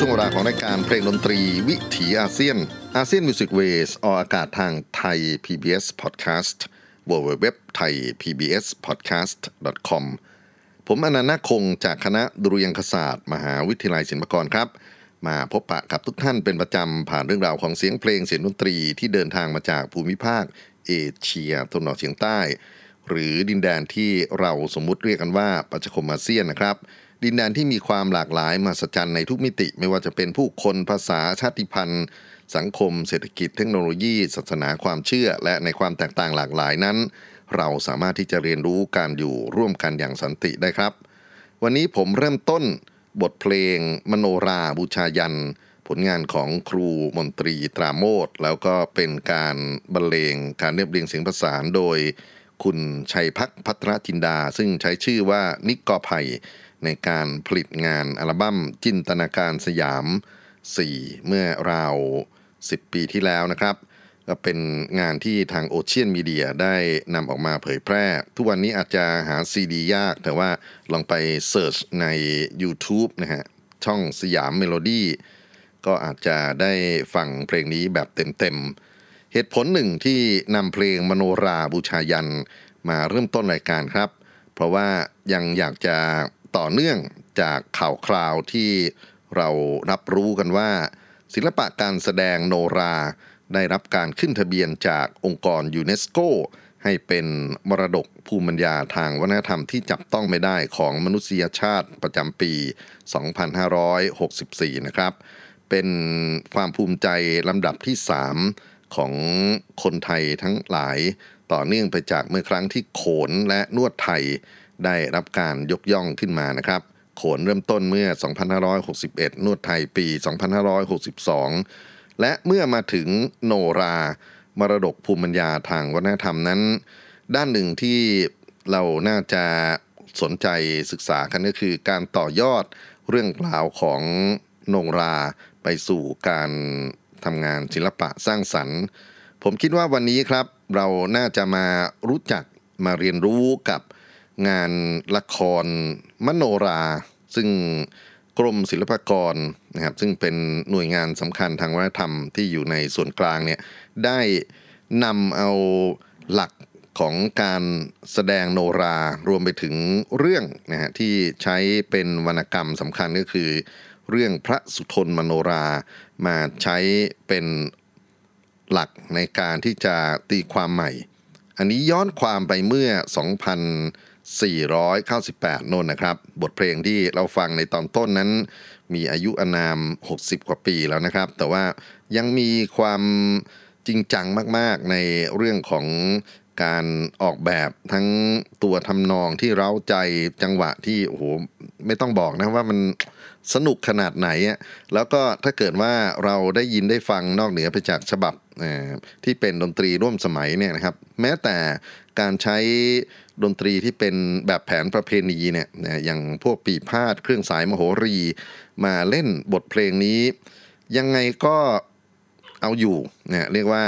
ช่วงเวลาของรายการเพลงดนตรีวิถีอาเซียนอาเซียนมิวสิกเวสออกอากาศทางไทย PBS Podcast w w w t h a i PBS Podcast com ผมอนันต์คงจากคณะดุริยางคศาสตร์ มหาวิทยาลัยศิลปากรครับ มาพบปะกับทุกท่านเป็นประจำ ผ่านเรื่องราวของเสียงเพลงเสียงดนตรีที่เดินทางมาจากภูมิภาค เอเชียตะวันออกเฉียงใต้ หรือดินแดนที่เราสมมุติเรียกกันว่าปัจจคมอาเซียนนะครับ ดินแดนที่มีความหลากหลายมาสจันในทุกมิติ ไม่ว่าจะเป็นผู้คนภาษาชาติพันธุ์ สังคม เศรษฐกิจเทคโนโลยี ศาสนาความเชื่อ และในความแตกต่างหลากหลายนั้น เราสามารถที่จะเรียนรู้การอยู่ร่วมกันอย่างสันติได้ครับ วันนี้ผมเริ่มต้นบทเพลง มโนราบูชายัน ผลงานของครูมนตรีตราโมดแล้วก็เป็นการบรรเลงการเรียบเรียงเสียงประสานโดย คุณชัยภัค ภัทรจินดา ซึ่งใช้ชื่อว่านิค กอไผ่ ในการผลิตงานอัลบั้มจินตนาการสยาม 4 เมื่อราว 10 ปีที่แล้วนะครับ ก็เป็นงานที่ทาง Ocean Media ได้นำออกมาเผยแพร่ ทุกวันนี้อาจจะหาซีดียาก แต่ว่าลองไป search ใน YouTube นะฮะ ช่อง Siam Melody ก็อาจจะได้ฟังเพลงนี้แบบเต็มๆ เหตุผลหนึ่งที่นำเพลงมโนราบูชายันมาเริ่มต้นรายการครับ เพราะว่ายังอยากจะ ต่อเนื่องจากข่าวคราวที่เรารับรู้กันว่า ศิลปะการแสดงโนรา ได้รับการขึ้นทะเบียนจากองค์กรยูเนสโก ให้เป็นมรดกภูมิปัญญาทางวัฒนธรรมที่จับต้องไม่ได้ของมนุษยชาติประจำปี 2564 นะครับ เป็นความภูมิใจลำดับที่ 3 ของคนไทยทั้งหลายต่อเนื่องไปจากเมื่อครั้งที่โขนและนวดไทย ได้รับการยกย่องขึ้นมานะครับ โขนเริ่มต้นเมื่อ 2561 นวดไทยปี 2562 และเมื่อมาถึงโนรา มรดกภูมิปัญญาทางวัฒนธรรมนั้น ด้านหนึ่งที่เราน่าจะสนใจศึกษากันก็คือการต่อยอดเรื่องราวของโนราไปสู่การทำงานศิลปะสร้างสรรค์ ผมคิดว่าวันนี้ครับเราน่าจะมารู้จักมาเรียนรู้กับ งานละครมโนรา ซึ่งกรมศิลปากรนะครับซึ่งเป็นหน่วยงานสำคัญทางวัฒนธรรมที่อยู่ในส่วนกลางเนี่ยได้นำเอาหลักของการแสดงโนรารวมไปถึงเรื่องนะฮะที่ใช้เป็นวรรณกรรมสำคัญก็คือ เรื่องพระสุทนมโนรามาใช้เป็นหลักในการที่จะตีความใหม่ อันนี้ย้อนความไปเมื่อ 498โน่นนะครับ บทเพลงที่เราฟังในตอนต้นนั้น มีอายุอานาม 60 กว่าปีแล้วนะครับ แต่ว่ายังมีความจริงจังมากๆในเรื่องของการออกแบบทั้งตัวทำนองที่เร้าใจจังหวะที่โอ้โหไม่ต้องบอกนะว่ามันสนุกขนาดไหนอะแล้วก็ถ้าเกิดว่าเราได้ยินได้ฟังนอกเหนือไปจากฉบับที่เป็นดนตรีร่วมสมัยเนี่ยนะครับ แม้แต่การใช้ ดนตรีที่เป็นแบบแผนประเพณีเนี่ยอย่างพวกปีพาดเครื่องสายมโหรี มาเล่นบทเพลงนี้ ยังไงก็เอาอยู่เนี่ยเรียกว่า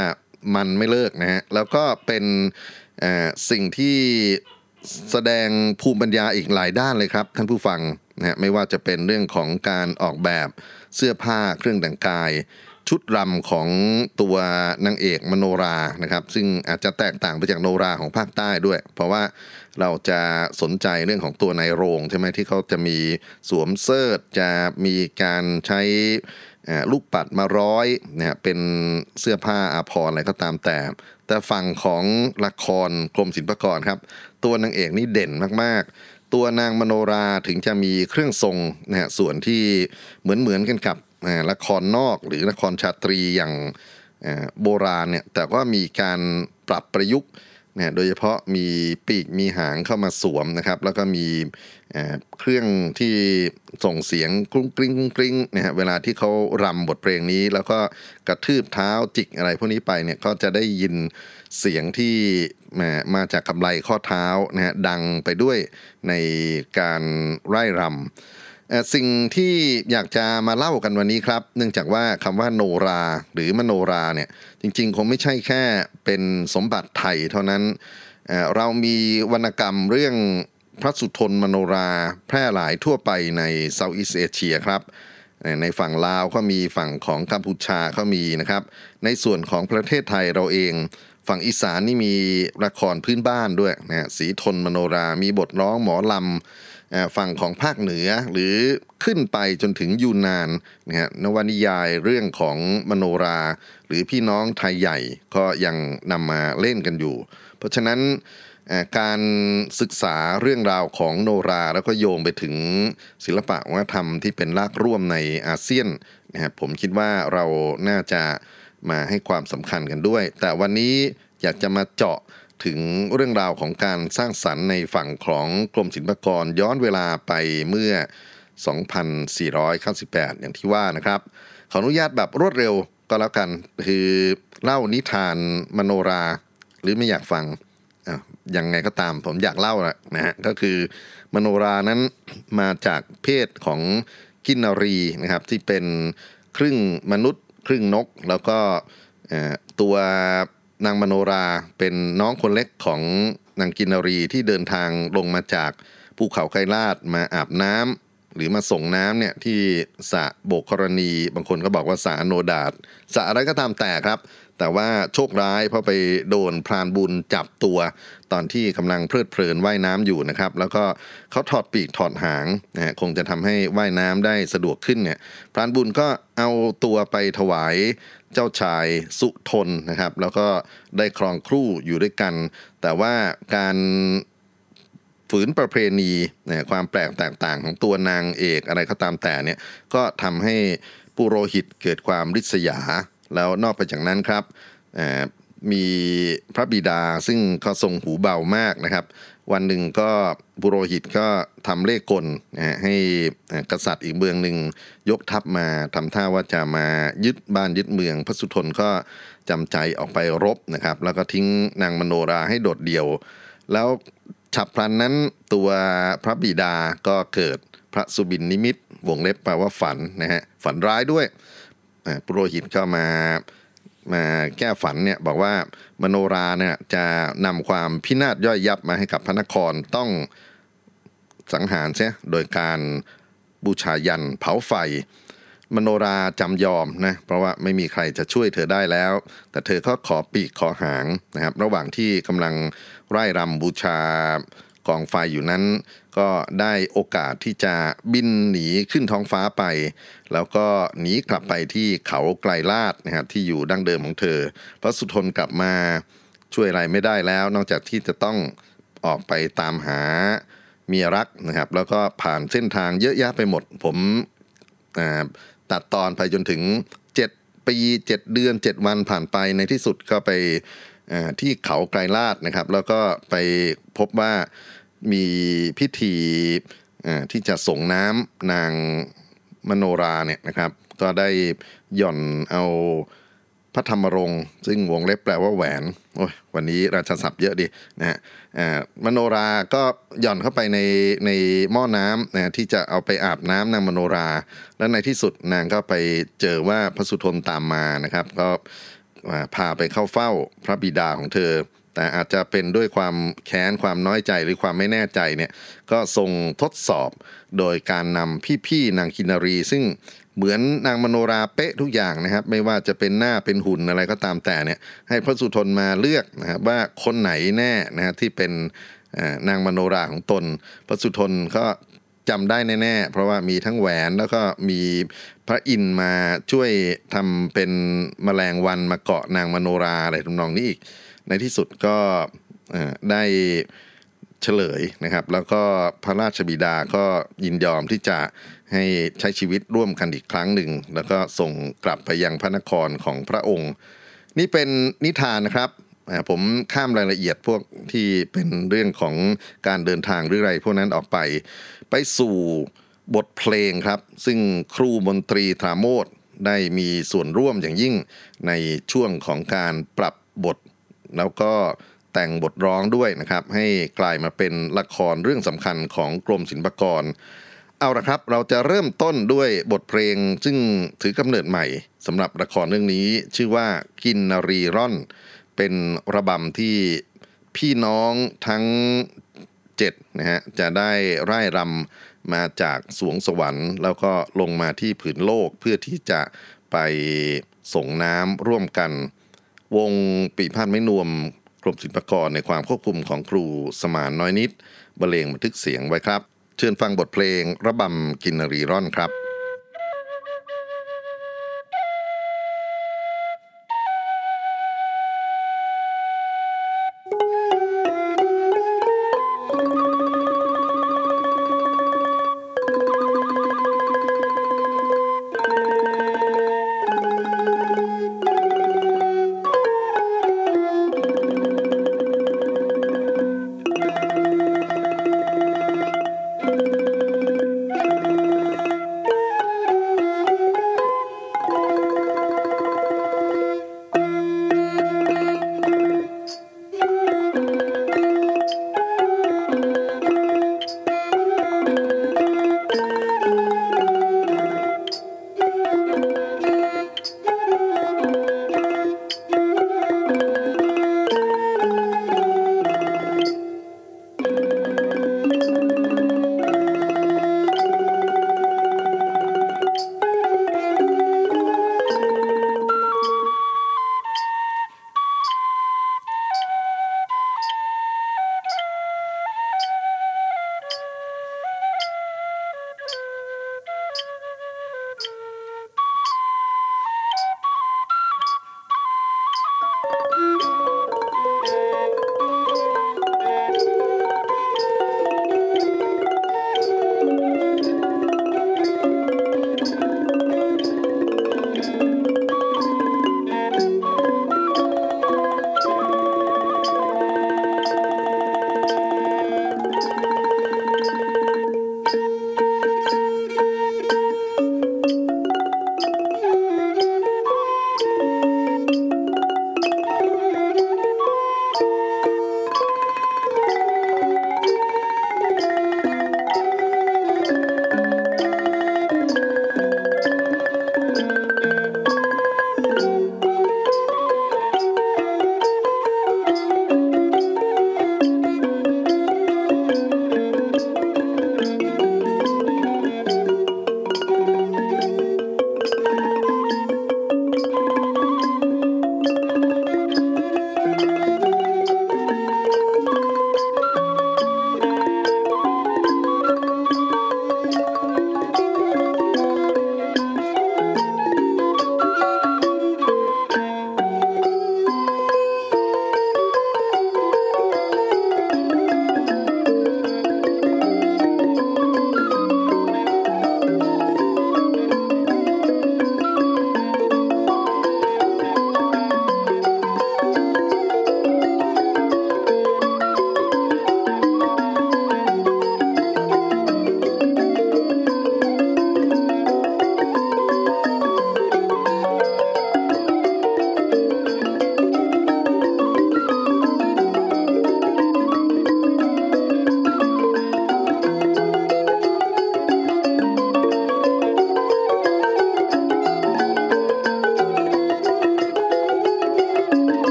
มันไม่เลิกนะฮะแล้วก็เป็นสิ่งที่แสดงภูมิปัญญาอีกหลายด้านเลยครับ ท่านผู้ฟังนะไม่ว่าจะเป็นเรื่องของการออกแบบเสื้อผ้าเครื่องแต่งกาย ชุดรำของตัวนางเอกมโนรานะครับ ซึ่งอาจจะแตกต่างไปจากโนราของภาคใต้ด้วย เพราะว่าเราจะสนใจเรื่องของตัวในโรงใช่ไหมที่เขาจะมีสวมเสื้อจะมีการใช้ลูกปัดมาร้อยเนี่ยเป็นเสื้อผ้าอาภรณ์อะไรก็ตามแต่ แต่ฝั่งของละครกรมศิลปากรครับ ตัวนางเอกนี่เด่นมากๆ ตัวนางมโนราถึงจะมีเครื่องทรงนะฮะส่วนที่เหมือนเหมือนกันกับ ละครนอกหรือละครชาตรีอย่างโบราณเนี่ยแต่ก็มีการปรับประยุกต์นะโดยเฉพาะมีปีกมีหางเข้ามาสวมนะครับ แล้วก็มีเครื่องที่ส่งเสียงกรุ้งกริ้งกริ้งนะฮะเวลาที่เขารำบทเพลงนี้ แล้วก็กระทืบเท้าจิกอะไรพวกนี้ไปเนี่ยก็จะได้ยินเสียงที่มาจากกำไลข้อเท้านะฮะดังไปด้วยในการไร่รำ สิ่งที่อยากจะมาเล่ากันวันนี้ครับ เนื่องจากว่าคำว่าโนรา หรือมโนราเนี่ยจริงๆ คงไม่ใช่แค่เป็นสมบัติไทยเท่านั้น เรามีวรรณกรรมเรื่องพระสุทนมโนราแพร่หลายทั่วไปในเซาท์อีสเอเชียครับในฝั่งลาวก็มีฝั่งของกัมพูชาก็มีนะครับ ในส่วนของประเทศไทยเราเอง ฝั่งอีสานนี่มีละครพื้นบ้านด้วยนะสีทนมโนรา มีบทร้องหมอลำ ฝั่งของภาคเหนือหรือขึ้นไปจนถึงยูนนานนะฮะนวนิยายเรื่องของมโนรา หรือพี่น้องไทยใหญ่ก็ยังนำมาเล่นกันอยู่ เพราะฉะนั้นการศึกษาเรื่องราวของโนรา แล้วก็โยงไปถึงศิลปะวัฒนธรรมที่เป็นรากร่วมในอาเซียนนะครับผมคิดว่าเราน่าจะมาให้ความสำคัญกันด้วย แต่วันนี้อยากจะมาเจาะ ถึงเรื่องราวของการสร้างสรรค์ในฝั่งของกรมศิลปากรย้อนเวลาไปเมื่อ 2498 อย่างที่ว่านะครับ ขออนุญาตแบบรวดเร็วก็แล้วกัน คือเล่านิทานมโนรา หรือไม่อยากฟังยังไงก็ตามผมอยากเล่าละนะฮะก็คือมโนรานั้นมาจากเพศของกินรีนะครับที่เป็นครึ่งมนุษย์ ครึ่งนก แล้วก็ตัว นางมโนราเป็นน้องคนเล็กของนางกินรีที่เดินทางลงมาจากภูเขาไคลาดมาอาบน้ำหรือมาส่งน้ำเนี่ยที่สะโบกกรณี บางคนก็บอกว่าสะโนดาดสะอะไรก็ตามแต่ครับ แต่ว่าโชคร้ายเพราะไปโดนพรานบุญจับตัว ตอนที่กำลังเพลิดเพลินว่ายน้ำอยู่นะครับ แล้วก็เขาถอดปีกถอดหางนะคงจะทำให้ว่ายน้ำได้สะดวกขึ้นเนี่ยพรานบุญก็เอาตัวไปถวายเจ้าชายสุทนนะครับ แล้วก็ได้ครองครู่อยู่ด้วยกัน แต่ว่าการฝืนประเพณีนะความแปลกแตกต่างของตัวนางเอกอะไรก็ตามแต่เนี่ยก็ทำให้ปุโรหิตเกิดความริษยา แล้วนอกไปจากนั้นครับมีพระบิดาซึ่งก็ทรงหูเบามากนะครับ วันหนึ่งก็บุโรหิตก็ทำเลขกลให้กษัตริย์อีกเมืองหนึ่งยกทัพมาทำท่าว่าจะมายึดบ้านยึดเมือง พระสุทนก็จำใจออกไปรบนะครับ แล้วก็ทิ้งนางมโนราให้โดดเดี่ยว แล้วฉับพลันนั้นตัวพระบิดาก็เกิดพระสุบินนิมิตวงเล็บแปลว่าฝันนะฮะฝันร้ายด้วย ปุโรหิตก็มามาแก้ฝันเนี่ยบอกว่ามโนราเนี่ยจะนำความพินาศย่อยยับมาให้กับพระนครต้องสังหารใช่โดยการบูชายันเผาไฟ มโนราจำยอมนะเพราะว่าไม่มีใครจะช่วยเธอได้แล้ว แต่เธอก็ขอปีกขอหางนะครับ ระหว่างที่กำลังไร่รำบูชากองไฟอยู่นั้น ก็ได้โอกาสที่จะบินหนีขึ้นท้องฟ้าไป แล้วก็หนีกลับไปที่เขาไกลลาดนะครับที่อยู่ดั้งเดิมของเธอ พระสุทนกลับมาช่วยอะไรไม่ได้แล้ว นอกจากที่จะต้องออกไปตามหาเมียรักนะครับ แล้วก็ผ่านเส้นทางเยอะแยะไปหมด ผมตัดตอนไปจนถึง 7 ปี 7 เดือน 7 วันผ่านไปในที่สุดก็ไปที่เขาไกลลาดนะครับ แล้วก็ไปพบว่า มีพิธีที่จะส่งน้ำนางมโนราเนี่ยนะครับ ก็ได้หย่อนเอาพระธรรมรงค์ซึ่งวงเล็บแปลว่าแหวนโอ้ยวันนี้ราชศัพท์เยอะดีนะฮะมโนราก็หย่อนเข้าไปในในหม้อน้ำนะที่จะเอาไปอาบน้ำนางมโนรา แล้วในที่สุดนางก็ไปเจอว่าพระสุทนตามมานะครับ ก็พาไปเข้าเฝ้าพระบิดาของเธอ แต่อาจจะเป็นด้วยความแค้นความน้อยใจหรือความไม่แน่ใจเนี่ยก็ทรงทดสอบโดยการนำพี่ๆนางกินารี ซึ่งเหมือนนางมโนราเป๊ะทุกอย่างนะครับ ไม่ว่าจะเป็นหน้าเป็นหุ่นอะไรก็ตามแต่เนี่ยให้พระสุทนมาเลือกนะครับว่าคนไหนแน่นะฮะที่เป็นนางมโนราของตน พระสุทนก็จำได้แน่ๆ เพราะว่ามีทั้งแหวนแล้วก็มีพระอินมาช่วยทำเป็นมแมลงวันมาเกาะนางมโนราอะไรทำนองนี้อีก ในที่สุดก็ได้เฉลยนะครับ แล้วก็พระราชบิดาก็ยินยอมที่จะให้ใช้ชีวิตร่วมกันอีกครั้งหนึ่ง แล้วก็ส่งกลับไปยังพระนครของพระองค์ นี่เป็นนิทานนะครับผมข้ามรายละเอียดพวกที่เป็นเรื่องของการเดินทางหรืออะไรพวกนั้นออกไป ไปสู่บทเพลงครับ ซึ่งครูมนตรีธราโมดได้มีส่วนร่วมอย่างยิ่งในช่วงของการปรับบท แล้วก็แต่งบทร้องด้วยนะครับ ให้กลายมาเป็นละครเรื่องสำคัญของกรมศิลปากร เอาละครับ เราจะเริ่มต้นด้วยบทเพลง ซึ่งถือกำเนิดใหม่สำหรับละครเรื่องนี้ชื่อว่ากินนารีร่อน เป็นระบำที่พี่น้องทั้งเจ็ดนะฮะจะได้ไร่รำมาจากสวงสวรรค์ แล้วก็ลงมาที่ผืนโลกเพื่อที่จะไปส่งน้ำร่วมกัน วงปีพาดไม่นวมกรมศิลปากรในความควบคุมของครูสมานน้อยนิดบรรเลงบันทึกเสียงไว้ครับ เชิญฟังบทเพลงระบำกินรีร่อนครับ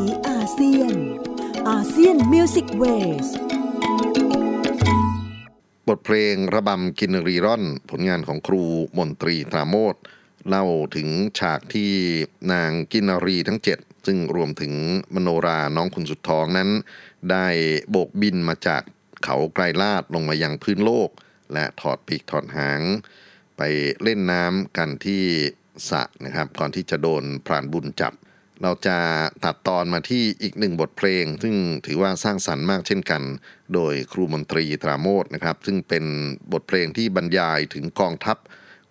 ีอาเซียน ASEAN Music Waysบทเพลงระบำกินรีร่อน ผลงานของครูมนตรีตราโมทเล่าถึงฉากที่นางกินรีทั้งเจ็ดซึ่งรวมถึงมโนราห์น้องนุชสุดท้องนั้น ได้โบกบินมาจากเขาไกลลาดลงมายังพื้นโลก และถอดปีกถอดหาง ไปเล่นน้ำกันที่สะนะครับก่อนที่จะโดนพรานบุญจับ เราจะตัดตอนมาที่อีกหนึ่งบทเพลง ซึ่งถือว่าสร้างสรรค์มากเช่นกัน โดยครูมนตรีตราโมดนะครับ ซึ่งเป็นบทเพลงที่บรรยายถึงกองทัพ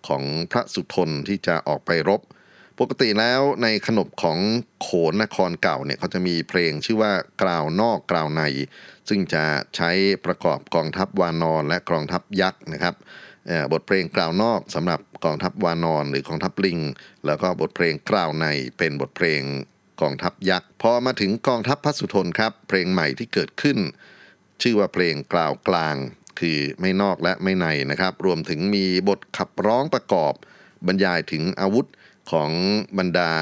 ของพระสุทนที่จะออกไปรบ ปกติแล้วในขนบของโขนนครเก่าเนี่ยเขาจะมีเพลงชื่อว่ากล่าวนอกกล่าวใน ซึ่งจะใช้ประกอบกองทัพวานอนและกองทัพยักษ์นะครับ บทเพลงกล่าวนอกสำหรับกองทัพวานอนหรือกองทัพลิง แล้วก็บทเพลงกล่าวในเป็นบทเพลงกองทัพยักษ์พอมาถึงกองทัพพระสุทนครับ เพลงใหม่ที่เกิดขึ้น ชื่อว่าเพลงกล่าวกลาง คือไม่นอกและไม่ในนะครับ รวมถึงมีบทขับร้องประกอบบรรยายถึงอาวุธของบรรดา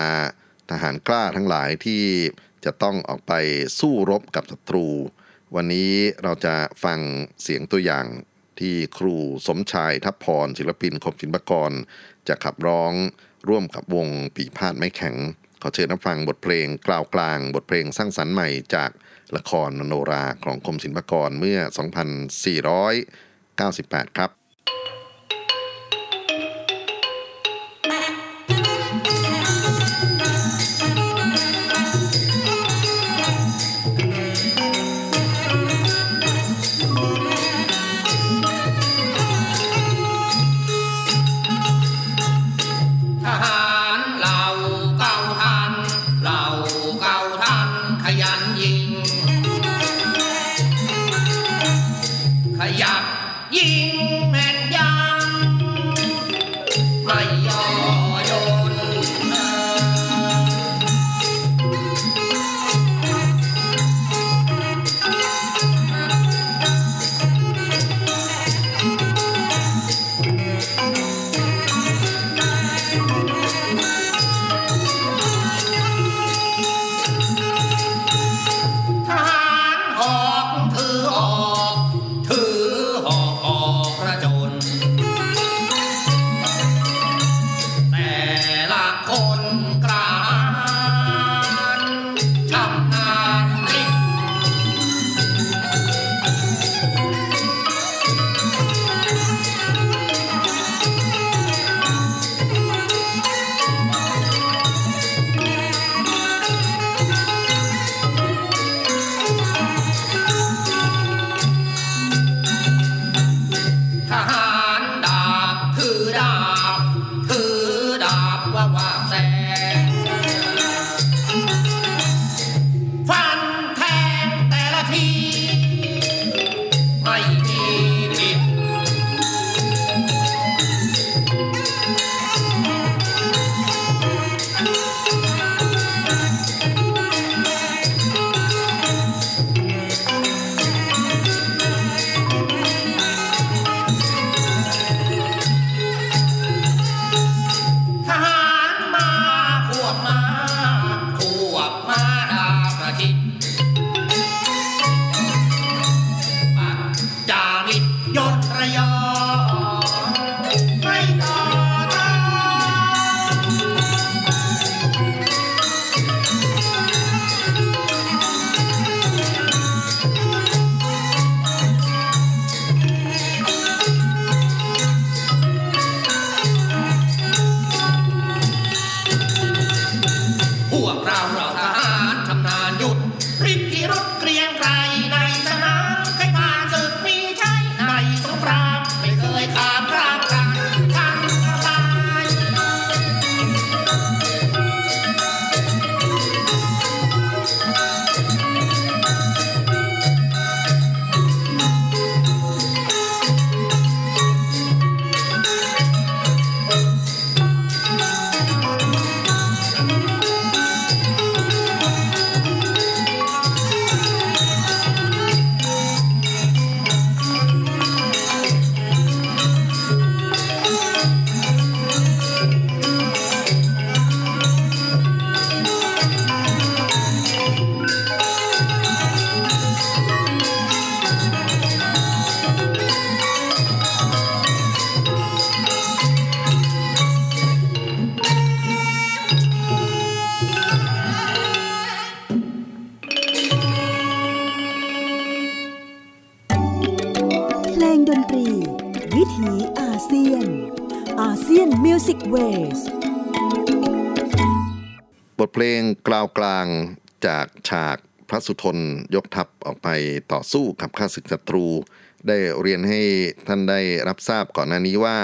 ทหารกล้าทั้งหลายที่จะต้องออกไปสู้รบกับศัตรู วันนี้เราจะฟังเสียงตัวอย่าง ที่ครูสมชายทัพพร ศิลปินคมศิลปกร จะขับร้องร่วมกับวงปีพาดไม้แข็ง ขอเชิญรับฟังบทเพลงกล่าวกลาง บทเพลงสร้างสรรค์ใหม่จากละครโนราของคมศิลปกรเมื่อ 2498 ครับ ทเพลงกล่าวกลางจากฉากพระสุทนยกทัพออกไปต่อสู้กับข้าศึกศัตรู ได้เรียนให้ท่านได้รับทราบก่อนหน้านี้ว่า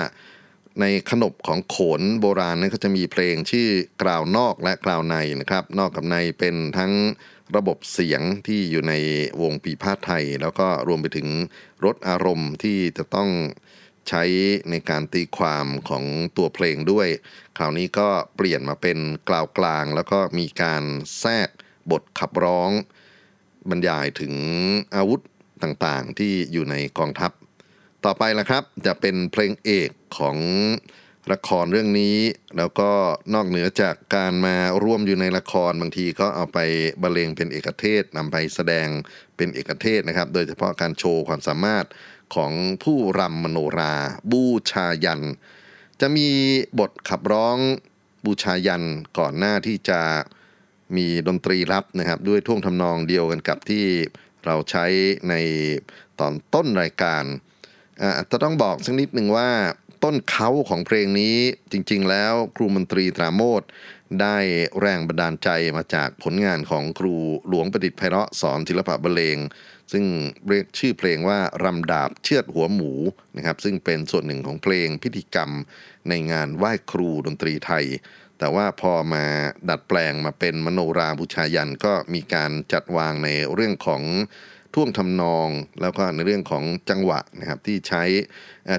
ในขนบของโขนโบราณนั้นก็จะมีเพลงชื่อกล่าวนอกและกล่าวในนะครับ นอกกับในเป็นทั้งระบบเสียงที่อยู่ในวงปีพาดไทย แล้วก็รวมไปถึงรสอารมณ์ที่จะต้อง ใช้ในการตีความของตัวเพลงด้วย คราวนี้ก็เปลี่ยนมาเป็นกล่าวกลาง แล้วก็มีการแทรกบทขับร้อง บรรยายถึงอาวุธต่างๆ ที่อยู่ในกองทัพ ต่อไปละครับ จะเป็นเพลงเอกของละครเรื่องนี้ แล้วก็นอกเหนือจากการมาร่วมอยู่ในละครบางทีก็เอาไปบรรเลงเป็นเอกเทศนำไปแสดงเป็นเอกเทศนะครับ โดยเฉพาะการโชว์ความสามารถ ของผู้รำมโนราบูชายัน จะมีบทขับร้องบูชายันก่อนหน้าที่จะมีดนตรีรับนะครับ ด้วยท่วงทำนองเดียวกันกับที่เราใช้ในตอนต้นรายการอ่าจะต้องบอกสักนิดหนึ่งว่าต้นเขาของเพลงนี้จริงๆ แล้วครูมนตรีตราโมทได้แรงบันดาลใจมาจากผลงานของครูหลวงประดิษฐ์ไพเราะสอนศิลปะบรรเลง ซึ่งเรียกชื่อเพลงว่ารำดาบเชือดหัวหมูนะครับซึ่งเป็นส่วนหนึ่งของเพลงพิธีกรรมในงานไหว้ครูดนตรีไทย แต่ว่าพอมาดัดแปลงมาเป็นมโนราบูชายันก็มีการจัดวางในเรื่องของท่วงทำนองแล้วก็ในเรื่องของจังหวะนะครับที่ใช้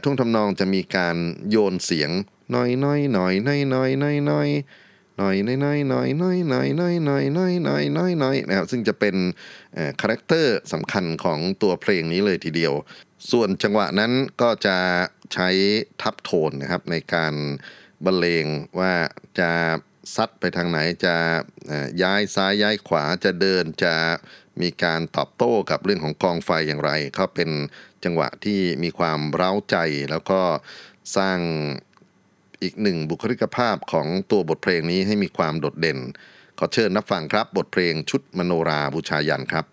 ท่วงทำนองจะมีการโยนเสียงน้อยน้อยน้อยน้อยน้อยน้อยน้อย หน้อยน้อยน้อยน้อยน้อยน้อยน้อยน้อยน้อยน้อยน้อยนะครับซึ่งจะเป็นคาแรคเตอร์สำคัญของตัวเพลงนี้เลยทีเดียว ส่วนจังหวะนั้นก็จะใช้ทับโทนนะครับในการบรรเลงว่าจะซัดไปทางไหนจะย้ายซ้ายย้ายขวาจะเดินจะมีการตอบโต้กับเรื่องของกองไฟอย่างไร ก็เป็นจังหวะที่มีความเร้าใจแล้วก็สร้าง อีกหนึ่งบุคลิกภาพของตัวบทเพลงนี้ให้มีความโดดเด่น ขอเชิญนับฟังครับบทเพลงชุดมโนราบูชายันครับ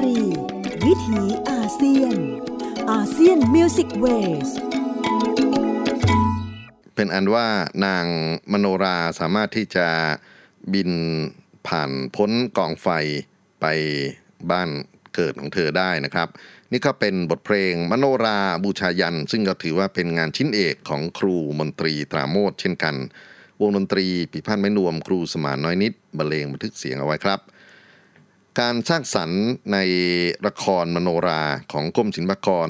ตรี วิถีอาเซียน ASEAN Music Waysเป็นอันว่านางมโนราห์สามารถที่จะบินผ่านพ้นกองไฟไปบ้านเกิดของเธอได้นะครับ นี่ก็เป็นบทเพลงมโนราห์บูชายัญ ซึ่งก็ถือว่าเป็นงานชิ้นเอกของครูมนตรีตราโมทเช่นกัน วงดนตรีปี่พาทย์ไม้นวมครูสมานน้อยนิดบรรเลงบันทึกเสียงเอาไว้ครับ การสร้างสรรค์ในละครมโนราของกรมศิลปากร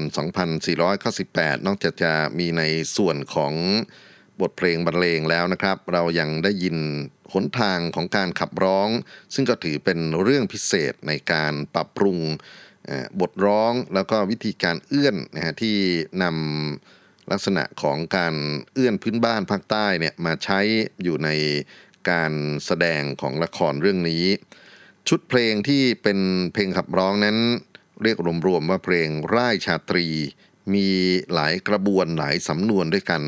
2498 นอกจากจะมีในส่วนของบทเพลงบรรเลงแล้วนะครับ เรายังได้ยินหนทางของการขับร้อง ซึ่งก็ถือเป็นเรื่องพิเศษในการปรับปรุงบทร้องแล้วก็วิธีการเอื้อนนะฮะที่นำลักษณะของการเอื้อนพื้นบ้านภาคใต้เนี่ยมาใช้อยู่ในการแสดงของละครเรื่องนี้ ชุดเพลงที่เป็นเพลงขับร้องนั้น เรียกรวมๆว่าเพลงร่ายชาตรี มีหลายกระบวนหลายสำนวนด้วยกัน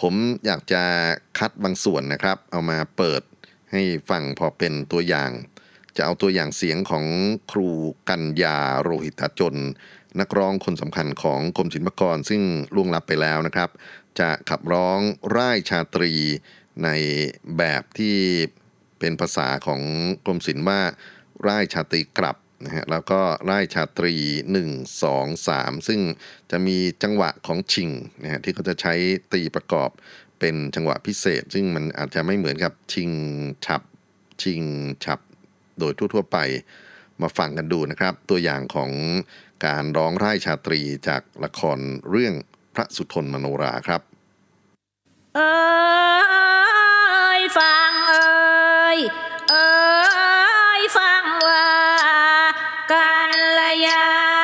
ผมอยากจะคัดบางส่วนนะครับ เอามาเปิดให้ฟังพอเป็นตัวอย่าง จะเอาตัวอย่างเสียงของครูกัญญาโรหิตาจน นักร้องคนสำคัญของกรมศิลปากรซึ่งล่วงลับไปแล้วนะครับ จะขับร้องร่ายชาตรีในแบบที่ เป็นภาษาของกรมศิลป์ว่าร่ายชาตรีกลับนะฮะแล้วก็ร่ายชาตรี 1 2 3 ซึ่งจะมีจังหวะของชิงนะฮะที่เขาจะใช้ตีประกอบเป็นจังหวะพิเศษ ซึ่งมันอาจจะไม่เหมือนกับชิงฉับชิงฉับโดยทั่วๆไปมาฟังกันดูนะครับ ตัวอย่างของการร้องไร่ชาตรีจากละครเรื่องพระสุทนมโนราครับ เอ้ยฟังเอ้ ยเอ้ยฟังว่าการละยา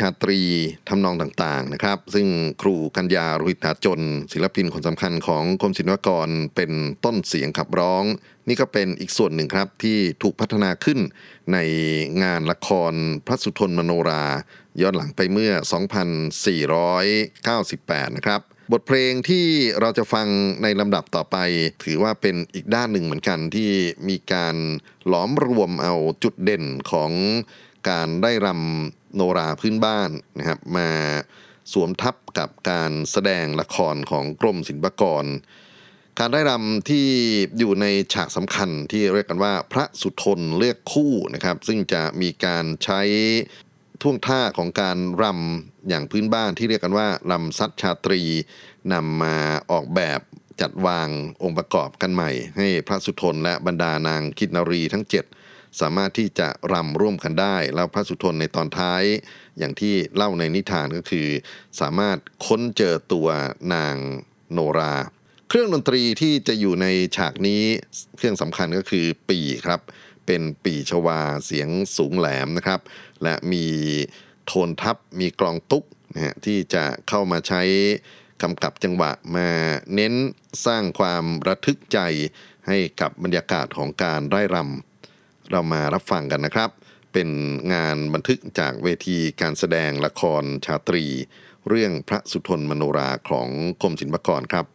ชาตรีทำนองต่างๆนะครับ ซึ่งครูกัญญารุหิตาจน ศิลปินคนสำคัญของกรมศิลปากรเป็นต้นเสียงขับร้อง นี่ก็เป็นอีกส่วนหนึ่งครับที่ถูกพัฒนาขึ้นในงานละครพระสุทนมโนรา ย้อนหลังไปเมื่อ 2498 นะครับบทเพลงที่เราจะฟังในลำดับต่อไป ถือว่าเป็นอีกด้านหนึ่งเหมือนกันที่มีการหลอมรวมเอาจุดเด่นของการได้รำ โนราพื้นบ้านนะครับมาสวมทับกับการแสดงละครของกรมศิลปากร การได้รำที่อยู่ในฉากสำคัญที่เรียกกันว่าพระสุทนเลือกคู่นะครับ ซึ่งจะมีการใช้ท่วงท่าของการรำอย่างพื้นบ้านที่เรียกกันว่ารำซัดชาตรีนำมาออกแบบจัดวางองค์ประกอบกันใหม่ ให้พระสุทนและบรรดานางคิดนารีทั้ง 7 สามารถที่จะรำร่วมกันได้ แล้วพระสุทนในตอนท้าย อย่างที่เล่าในนิทานก็คือ สามารถค้นเจอตัวนางโนรา เครื่องดนตรีที่จะอยู่ในฉากนี้เครื่องสำคัญก็คือปีครับ เป็นปีชวาเสียงสูงแหลมนะครับ และมีโทนทับมีกลองตุ๊กนะฮะที่จะเข้ามาใช้กำกับจังหวะมาเน้นสร้างความระทึกใจให้กับบรรยากาศของการไร่รำ เรามารับฟังกันนะครับ เป็นงานบันทึกจากเวทีการแสดงละครชาตรี เรื่องพระสุทนมโนราของกรมศิลปากรครับ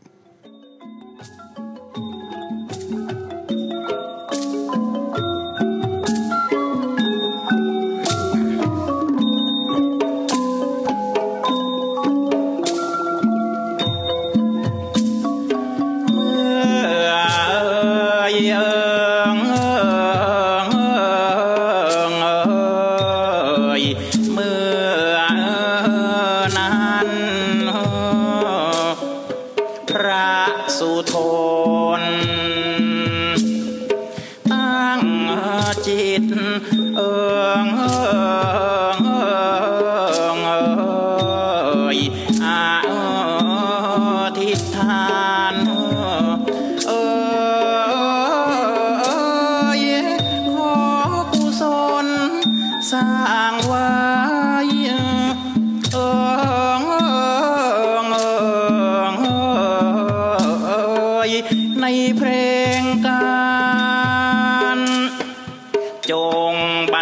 จงบั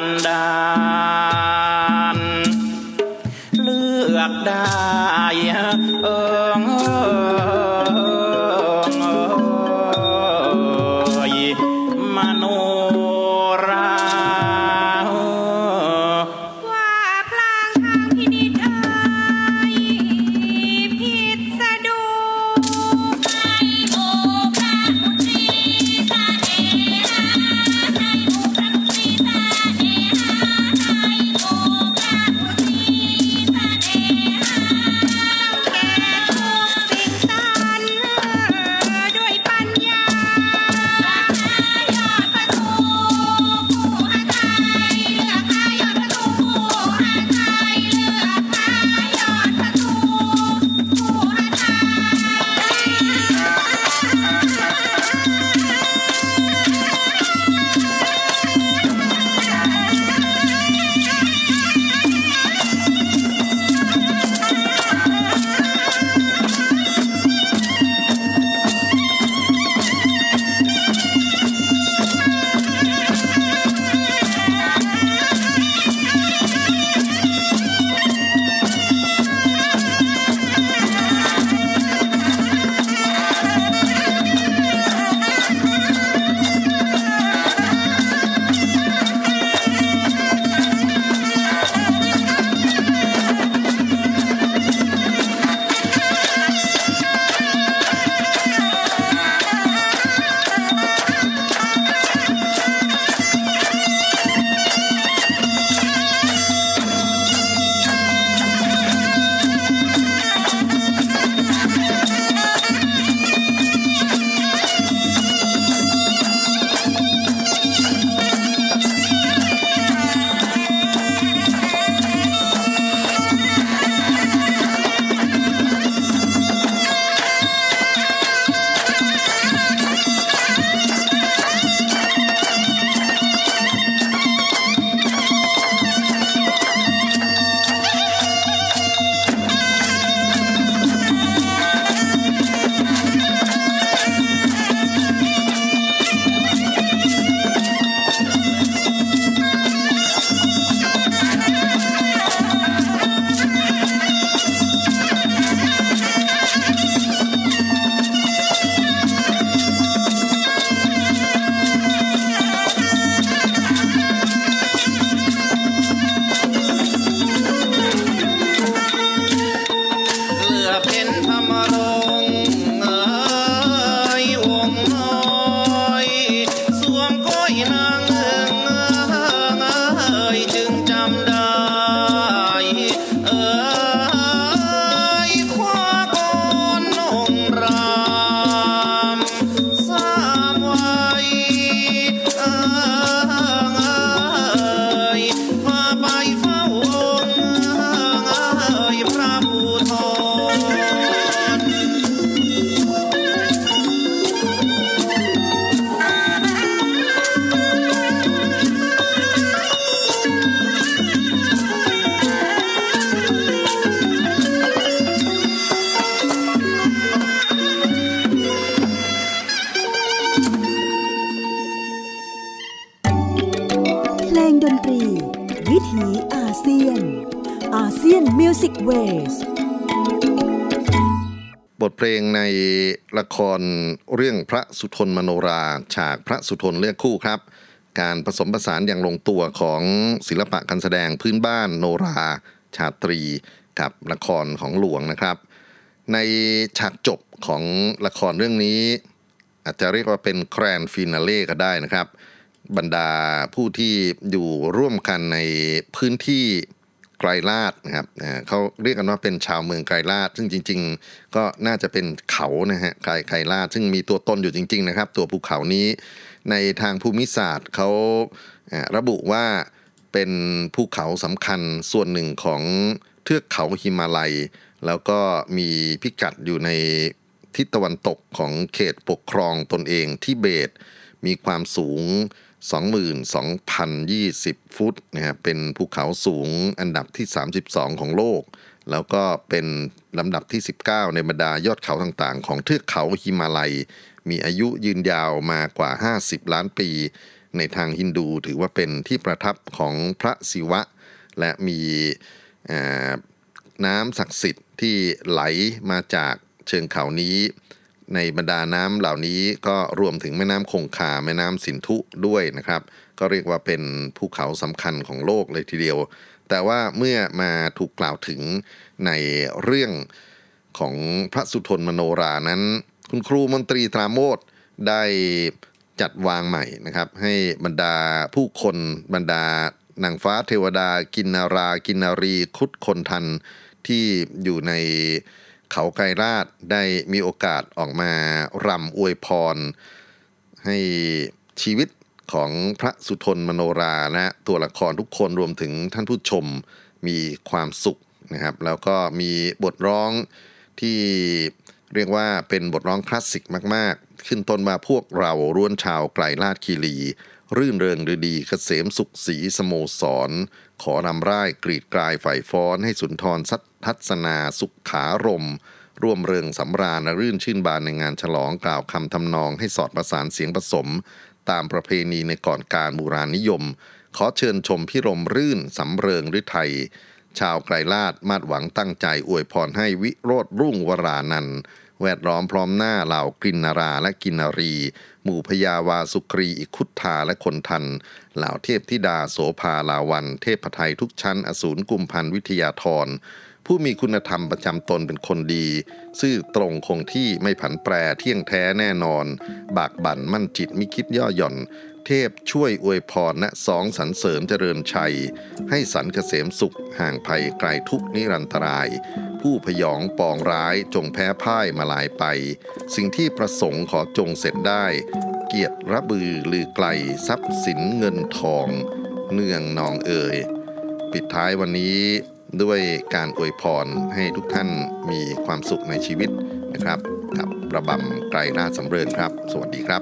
งดนตรี วิถีอาเซียน ASEAN Music Waysบทเพลงในละครเรื่องพระสุธนมโนราห์ฉากพระสุธนเลือกคู่ครับ การผสมผสานอย่างลงตัวของศิลปะการแสดงพื้นบ้านโนรา ชาตรีกับละครของหลวงนะครับ ในฉากจบของละครเรื่องนี้ อาจจะเรียกว่าเป็นแกรนฟินาเล่ก็ได้นะครับ บรรดาผู้ที่อยู่ร่วมกันในพื้นที่ไกรลาดนะครับเขาเรียกกันว่าเป็นชาวเมืองไกรลาด ซึ่งจริง ๆ ก็น่าจะเป็นเขานะฮะไกรไกรลาด ซึ่งมีตัวตนอยู่จริง ๆ นะครับ ตัวภูเขานี้ในทางภูมิศาสตร์เขาอ่าระบุว่าเป็นภูเขาสำคัญส่วนหนึ่งของเทือกเขาหิมาลัย แล้วก็มีพิกัดอยู่ในทิศตะวันตกของเขตปกครองตนเองที่เบตมีความสูง 22,020 ฟุตนะครับเป็นภูเขาสูงอันดับที่ 32 ของโลก แล้วก็เป็นลำดับที่ 19 ในบรรดายอดเขาต่างๆ ของเทือกเขาหิมาลัย มีอายุยืนยาวมากว่า 50 ล้านปี ในทางฮินดูถือว่าเป็นที่ประทับของพระศิวะ และมีน้ำศักดิ์สิทธิ์ที่ไหลมาจากเชิงเขานี้ ในบรรดาน้ำเหล่านี้ก็รวมถึงแม่น้ำคงคาแม่น้ำสินธุด้วยนะครับ ก็เรียกว่าเป็นภูเขาสำคัญของโลกเลยทีเดียว แต่ว่าเมื่อมาถูกกล่าวถึงในเรื่องของพระสุทนมโนรานั้น คุณครูมนตรีตราโมทได้จัดวางใหม่นะครับ ให้บรรดาผู้คนบรรดานางฟ้าเทวดากินนารากินนารีคุดคนทันที่อยู่ใน เขาไกรราชได้มีโอกาสออกมารำอวยพร ให้ชีวิตของพระสุทนมโนราและตัวละครทุกคนรวมถึงท่านผู้ชมมีความสุขนะครับ แล้วก็มีบทร้องที่เรียกว่าเป็นบทร้องคลาสสิกมาก ๆ ขึ้นต้นมาพวกเราร่วนชาวไกลลาดคีรี รื่นเริงฤดีเกษมสุขสีสโมสร ขอนำร่ายกรีดกลายฝ่ายฟ้อนให้สุนทรสัท ทัศนาสุขขารม ร่วมเริงสำราญรื่นชื่นบานในงานฉลองกล่าวคำทำนองให้สอดประสานเสียงผสม ตามประเพณีในก่อนการบูรานิยม ขอเชิญชมพิรมรื่นสำเริงฤทัยชาวไกรลาดมาดหวังตั้งใจอวยพรให้วิโรธรุ่งวรานันแวดล้อมพร้อมหน้าเหล่ากรินนาราและกินนารี หมู่พญาวาสุกรีอิคุธาและคนทัน เหล่าเทพธิดาโสภาลาวัน เทพไทยทุกชั้น อสูรกุมพันธ์วิทยาธร ผู้มีคุณธรรมประจำตนเป็นคนดี ซื่อตรงคงที่ไม่ผันแปรเที่ยงแท้แน่นอน บากบั่นมั่นจิตมิคิดย่อหย่อน เทพช่วยอวยพรและสองสรรเสริญเจริญชัย ให้สันเกษมสุขห่างภัยไกลทุกนิรันตราย ผู้พยองปองร้ายจงแพ้พ่ายมาลายไป สิ่งที่ประสงค์ขอจงเสร็จได้ เกียรติระบือลือไกลทรัพย์สินเงินทอง เนื่องนองเอ่ยปิดท้ายวันนี้ ด้วยการอวยพรให้ทุกท่านมีความสุขในชีวิตนะครับกับประบำไกรนาชสำเริงครับ สวัสดีครับ